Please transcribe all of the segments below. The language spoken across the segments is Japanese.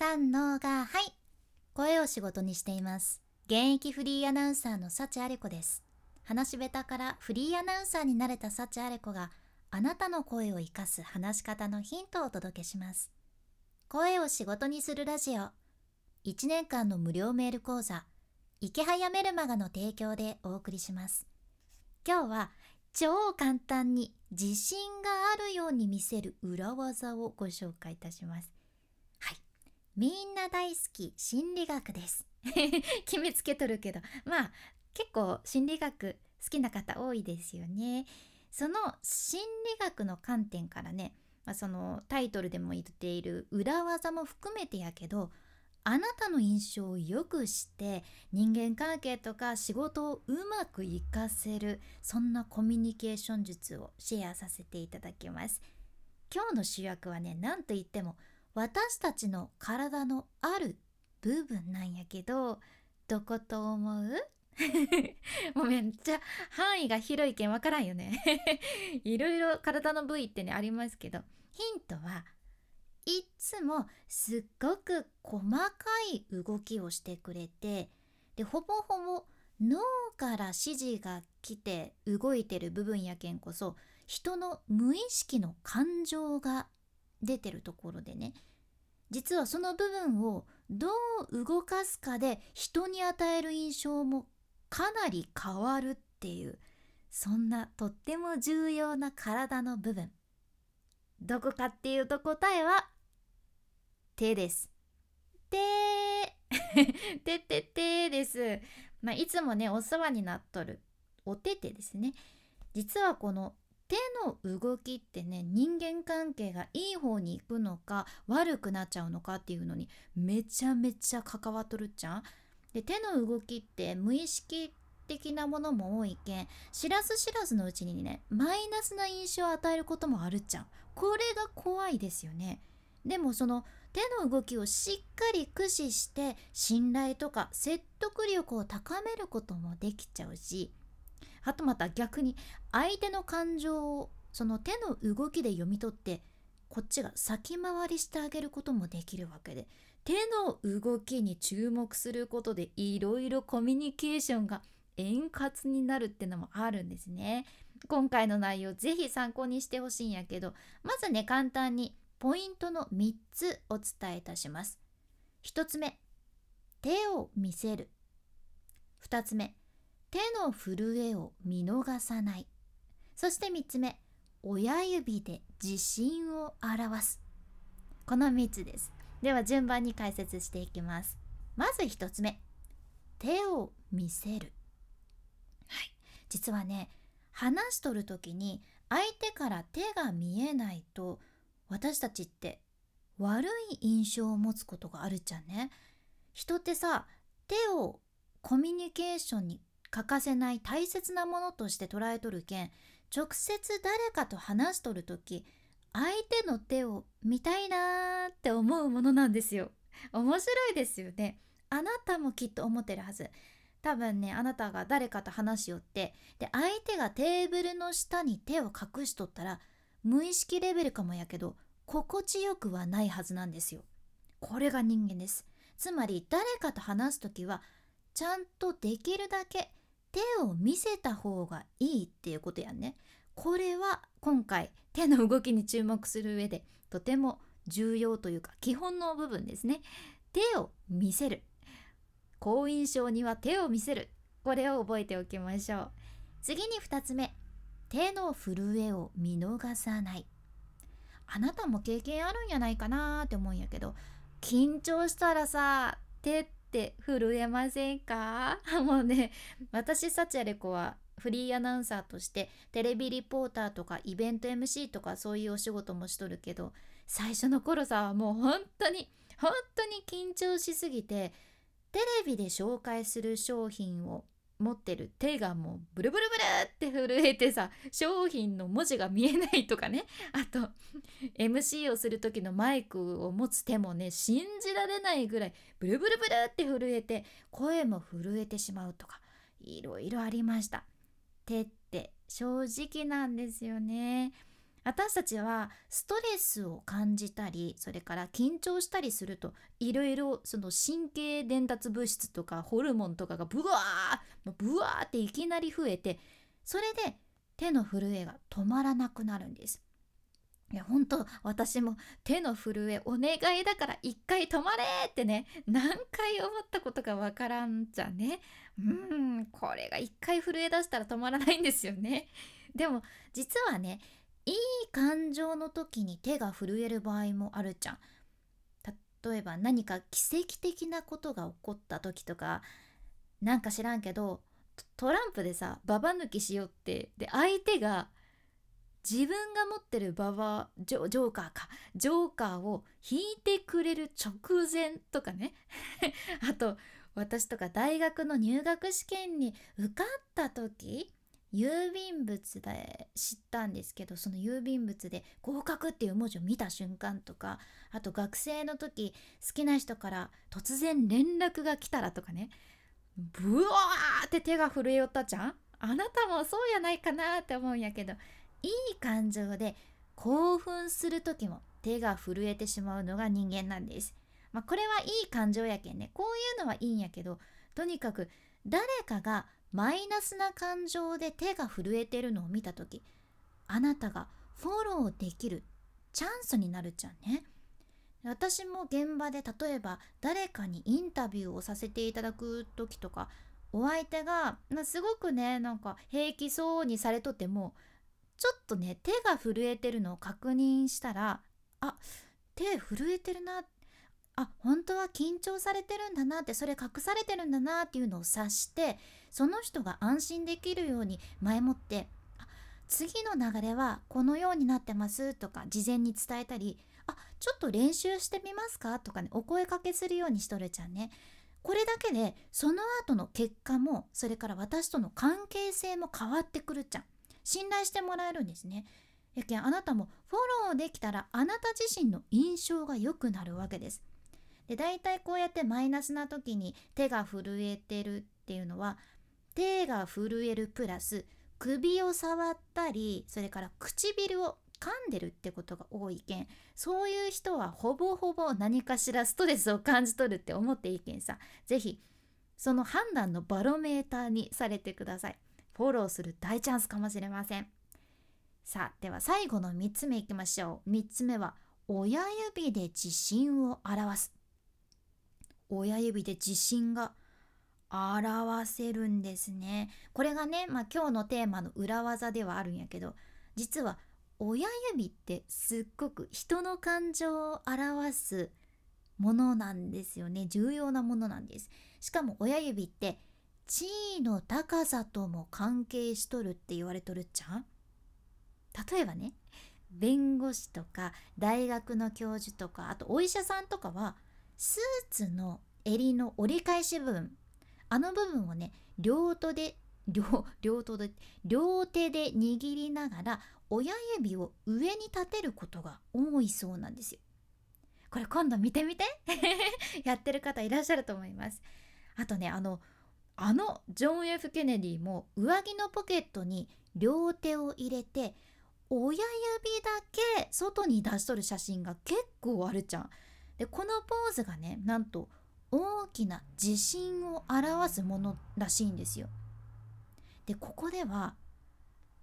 三のがはい。声を仕事にしています。現役フリーアナウンサーの幸あれ子です。話し下手からフリーアナウンサーになれた幸あれ子があなたの声を生かす話し方のヒントをお届けします。声を仕事にするラジオ。1年間の無料メール講座。池早メルマガの提供でお送りします。今日は超簡単に自信があるように見せる裏技をご紹介いたします。みんな大好き心理学です。決めつけとるけど。まあ結構心理学好きな方多いですよね。その心理学の観点からね、まあ、そのタイトルでも言っている裏技も含めてやけどあなたの印象をよくして人間関係とか仕事をうまく活かせるそんなコミュニケーション術をシェアさせていただきます。今日の主役はね何と言っても私たちの体のある部分なんやけどどこと思う？もうめっちゃ範囲が広いけんわからんよね。いろいろ体の部位ってねありますけどヒントはいつもすっごく細かい動きをしてくれてでほぼほぼ脳から指示が来て動いてる部分やけんこそ人の無意識の感情が出てるところでね実はその部分をどう動かすかで人に与える印象もかなり変わるっていうそんなとっても重要な体の部分。どこかっていうと答えは手です。手手手手です。まあいつもねお世話になっとるお手手ですね。実はこの手の動きってね人間関係がいい方に行くのか悪くなっちゃうのかっていうのにめちゃめちゃ関わっとるっちゃん。で手の動きって無意識的なものも多いけん知らず知らずのうちにねマイナスな印象を与えることもあるっちゃん。これが怖いですよね。でもその手の動きをしっかり駆使して信頼とか説得力を高めることもできちゃうしあとまた逆に相手の感情をその手の動きで読み取ってこっちが先回りしてあげることもできるわけで手の動きに注目することでいろいろコミュニケーションが円滑になるってのもあるんですね。今回の内容ぜひ参考にしてほしいんやけどまずね簡単にポイントの3つお伝えいたします。1つ目手を見せる2つ目手の震えを見逃さない。そして3つ目親指で自信を表す。この3つです。では順番に解説していきます。まず1つ目手を見せる。はい。実はね話しとる時に相手から手が見えないと私たちって悪い印象を持つことがあるじゃんね。人ってさ手をコミュニケーションに欠かせない大切なものとして捉えとるけん直接誰かと話しとる時相手の手を見たいなーって思うものなんですよ。面白いですよね。あなたもきっと思ってるはず。多分ねあなたが誰かと話しよってで相手がテーブルの下に手を隠しとったら無意識レベルかもやけど心地よくはないはずなんですよ。これが人間です。つまり誰かと話す時はちゃんとできるだけ手を見せた方がいいっていうことやね。これは今回手の動きに注目する上でとても重要というか基本の部分ですね。手を見せる。好印象には手を見せる。これを覚えておきましょう。次に2つ目。手の震えを見逃さない。あなたも経験あるんやないかなって思うんやけど緊張したらさ手ってって震えませんか？もうね私サチアレコはフリーアナウンサーとしてテレビリポーターとかイベント MC とかそういうお仕事もしとるけど最初の頃さもう本当に本当に緊張しすぎてテレビで紹介する商品を持ってる手がもうブルブルブルって震えてさ商品の文字が見えないとかね。あと MC をする時のマイクを持つ手もね信じられないぐらいブルブルブルって震えて声も震えてしまうとかいろいろありました。手って正直なんですよね。私たちはストレスを感じたりそれから緊張したりするといろいろその神経伝達物質とかホルモンとかがブワーブワーっていきなり増えてそれで手の震えが止まらなくなるんです。いや本当私も手の震えお願いだから一回止まれってね何回思ったことかわからんじゃね。うんこれが一回震え出したら止まらないんですよね。でも実はねいい感情の時に手が震える場合もあるじゃん。例えば何か奇跡的なことが起こった時とかなんか知らんけどトランプでさババ抜きしようってで相手が自分が持ってるババジョジョーカーかジョーカーを引いてくれる直前とかね。あと私とか大学の入学試験に受かった時郵便物で知ったんですけどその郵便物で合格っていう文字を見た瞬間とかあと学生の時好きな人から突然連絡が来たらとかねブワーって手が震えよったじゃん？あなたもそうやないかなって思うんやけどいい感情で興奮する時も手が震えてしまうのが人間なんです。まあ、これはいい感情やけんねこういうのはいいんやけどとにかく誰かがマイナスな感情で手が震えてるのを見た時あなたがフォローできるチャンスになるじゃんね。私も現場で例えば誰かにインタビューをさせていただく時とかお相手がすごくねなんか平気そうにされとってもちょっとね手が震えてるのを確認したらあ手震えてるなあ本当は緊張されてるんだなってそれ隠されてるんだなっていうのを察してその人が安心できるように前もって次の流れはこのようになってますとか事前に伝えたりあちょっと練習してみますかとかねお声かけするようにしとるじゃんねこれだけでその後の結果もそれから私との関係性も変わってくるじゃん信頼してもらえるんですね。やけんあなたもフォローできたらあなた自身の印象が良くなるわけです。で大体こうやってマイナスな時に手が震えてるっていうのは手が震えるプラス首を触ったりそれから唇を噛んでるってことが多いけんそういう人はほぼほぼ何かしらストレスを感じ取るって思っていいけんさ。是非その判断のバロメーターにされてください。フォローする大チャンスかもしれません。さあでは最後の3つ目いきましょう。3つ目は親指で自信を表す。親指で自信が表せるんですね。これがね、まあ、今日のテーマの裏技ではあるんやけど実は親指ってすっごく人の感情を表すものなんですよね。重要なものなんです。しかも親指って地位の高さとも関係しとるって言われとるっちゃん。例えばね弁護士とか大学の教授とかあとお医者さんとかはスーツの襟の折り返し部分あの部分をね両手で両両手で両手で握りながら親指を上に立てることが多いそうなんですよ。これ今度見てみて やってる方いらっしゃると思います。あとねあのあのジョン・ F・ ケネディも上着のポケットに両手を入れて親指だけ外に出しとる写真が結構あるじゃん。でこのポーズがねなんと大きな自信を表すものらしいんですよ。でここでは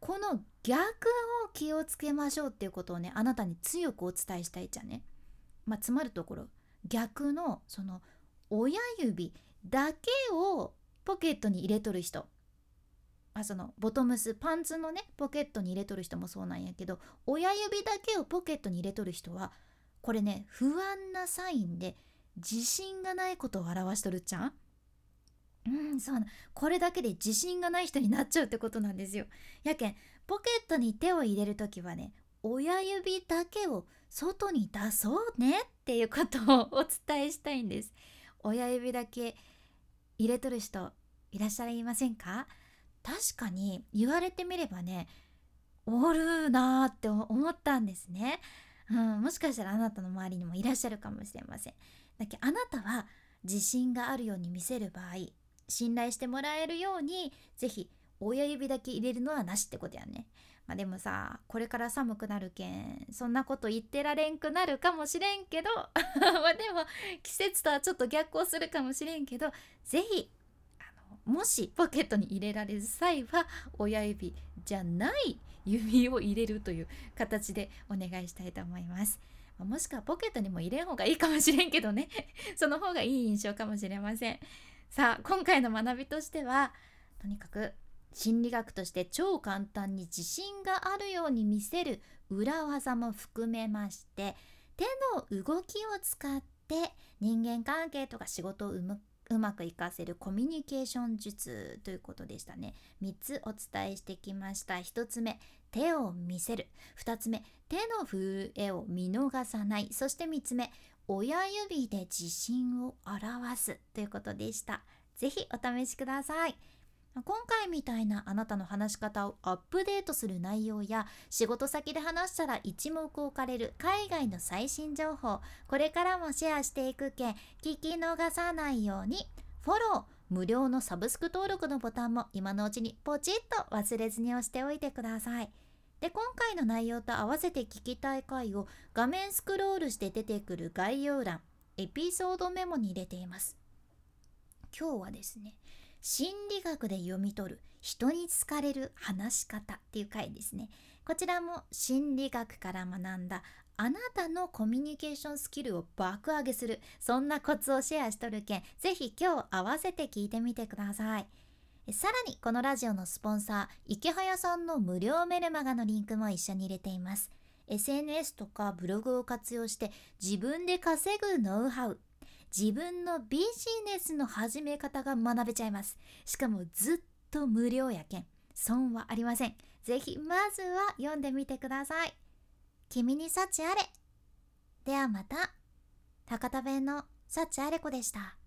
この逆を気をつけましょうっていうことをねあなたに強くお伝えしたいじゃね。まあ、つまるところ逆のその親指だけをポケットに入れとる人あそのボトムスパンツのねポケットに入れとる人もそうなんやけど親指だけをポケットに入れとる人はこれね不安なサインで自信がないことを表しとるっちゃん？うんそうな。これだけで自信がない人になっちゃうってことなんですよ。やけんポケットに手を入れる時はね親指だけを外に出そうねっていうことをお伝えしたいんです。親指だけ入れとる人いらっしゃいませんか？確かに言われてみればねおるなーって思ったんですね、うん、もしかしたらあなたの周りにもいらっしゃるかもしれません。だけどあなたは自信があるように見せる場合信頼してもらえるように是非親指だけ入れるのはなしってことやね。まあ、でもさこれから寒くなるけんそんなこと言ってられんくなるかもしれんけど まあでも季節とはちょっと逆行するかもしれんけど是非もしポケットに入れられる際は親指じゃない指を入れるという形でお願いしたいと思います。もしくはポケットにも入れん方がいいかもしれんけどね その方がいい印象かもしれません。さあ今回の学びとしてはとにかく心理学として超簡単に自信があるように見せる裏技も含めまして手の動きを使って人間関係とか仕事をうむうまくいかせるコミュニケーション術ということでしたね。3つお伝えしてきました。1つ目手を見せる。2つ目手の震えを見逃さない。そして3つ目親指で自信を表すということでした。是非お試しください。今回みたいなあなたの話し方をアップデートする内容や仕事先で話したら一目置かれる海外の最新情報これからもシェアしていくけ聞き逃さないようにフォロー無料のサブスク登録のボタンも今のうちにポチッと忘れずに押しておいてください。で今回の内容と合わせて聞きたい回を画面スクロールして出てくる概要欄エピソードメモに入れています。今日はですね心理学で読み取る人に好かれる話し方っていう回ですね。こちらも心理学から学んだあなたのコミュニケーションスキルを爆上げする。そんなコツをシェアしとるけんぜひ今日合わせて聞いてみてください。さらにこのラジオのスポンサー池早さんの無料メルマガのリンクも一緒に入れています。SNS とかブログを活用して自分で稼ぐノウハウ自分のビジネスの始め方が学べちゃいます。しかもずっと無料やけん。損はありません。ぜひまずは読んでみてください。君に幸あれ。ではまた。博多弁の幸あれ子でした。